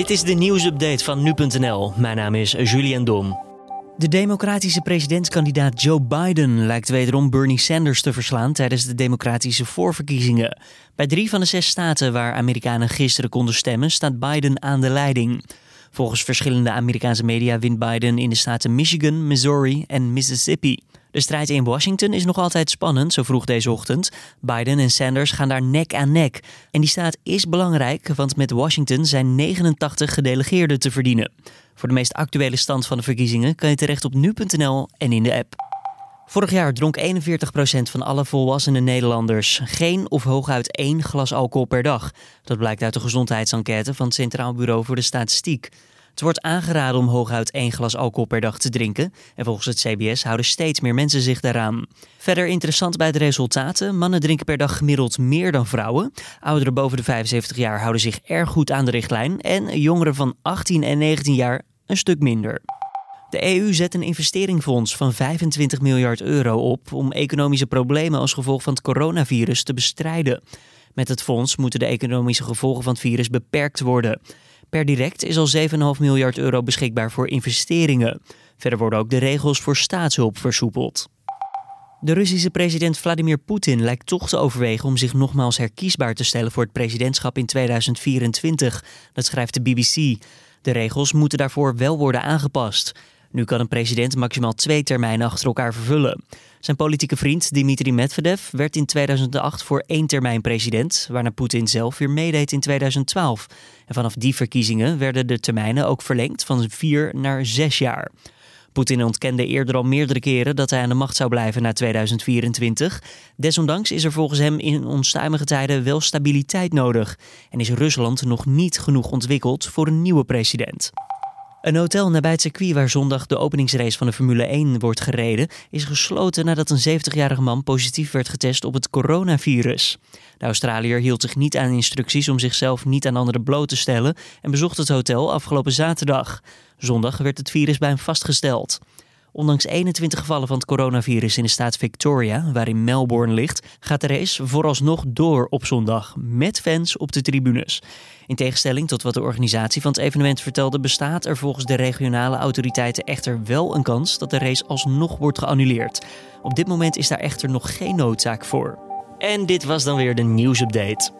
Dit is de nieuwsupdate van nu.nl. Mijn naam is Julian Dom. De democratische presidentskandidaat Joe Biden lijkt wederom Bernie Sanders te verslaan tijdens de democratische voorverkiezingen. Bij drie van de zes staten waar Amerikanen gisteren konden stemmen, staat Biden aan de leiding. Volgens verschillende Amerikaanse media wint Biden in de staten Michigan, Missouri en Mississippi. De strijd in Washington is nog altijd spannend, zo vroeg deze ochtend. Biden en Sanders gaan daar nek aan nek. En die staat is belangrijk, want met Washington zijn 89 gedelegeerden te verdienen. Voor de meest actuele stand van de verkiezingen kan je terecht op nu.nl en in de app. Vorig jaar dronk 41% van alle volwassene Nederlanders geen of hooguit één glas alcohol per dag. Dat blijkt uit de gezondheidsenquête van het Centraal Bureau voor de Statistiek. Het wordt aangeraden om hooguit één glas alcohol per dag te drinken. En volgens het CBS houden steeds meer mensen zich daaraan. Verder interessant bij de resultaten: mannen drinken per dag gemiddeld meer dan vrouwen. Ouderen boven de 75 jaar houden zich erg goed aan de richtlijn. En jongeren van 18 en 19 jaar een stuk minder. De EU zet een investeringsfonds van 25 miljard euro op om economische problemen als gevolg van het coronavirus te bestrijden. Met het fonds moeten de economische gevolgen van het virus beperkt worden. Per direct is al 7,5 miljard euro beschikbaar voor investeringen. Verder worden ook de regels voor staatshulp versoepeld. De Russische president Vladimir Poetin lijkt toch te overwegen om zich nogmaals herkiesbaar te stellen voor het presidentschap in 2024. Dat schrijft de BBC. De regels moeten daarvoor wel worden aangepast. Nu kan een president maximaal twee termijnen achter elkaar vervullen. Zijn politieke vriend Dmitri Medvedev werd in 2008 voor één termijn president, waarna Poetin zelf weer meedeed in 2012. En vanaf die verkiezingen werden de termijnen ook verlengd van vier naar zes jaar. Poetin ontkende eerder al meerdere keren dat hij aan de macht zou blijven na 2024. Desondanks is er volgens hem in onstuimige tijden wel stabiliteit nodig en is Rusland nog niet genoeg ontwikkeld voor een nieuwe president. Een hotel nabij het circuit waar zondag de openingsrace van de Formule 1 wordt gereden, is gesloten nadat een 70-jarige man positief werd getest op het coronavirus. De Australiër hield zich niet aan instructies om zichzelf niet aan anderen bloot te stellen en bezocht het hotel afgelopen zaterdag. Zondag werd het virus bij hem vastgesteld. Ondanks 21 gevallen van het coronavirus in de staat Victoria, waarin Melbourne ligt, gaat de race vooralsnog door op zondag met fans op de tribunes. In tegenstelling tot wat de organisatie van het evenement vertelde, bestaat er volgens de regionale autoriteiten echter wel een kans dat de race alsnog wordt geannuleerd. Op dit moment is daar echter nog geen noodzaak voor. En dit was dan weer de nieuwsupdate.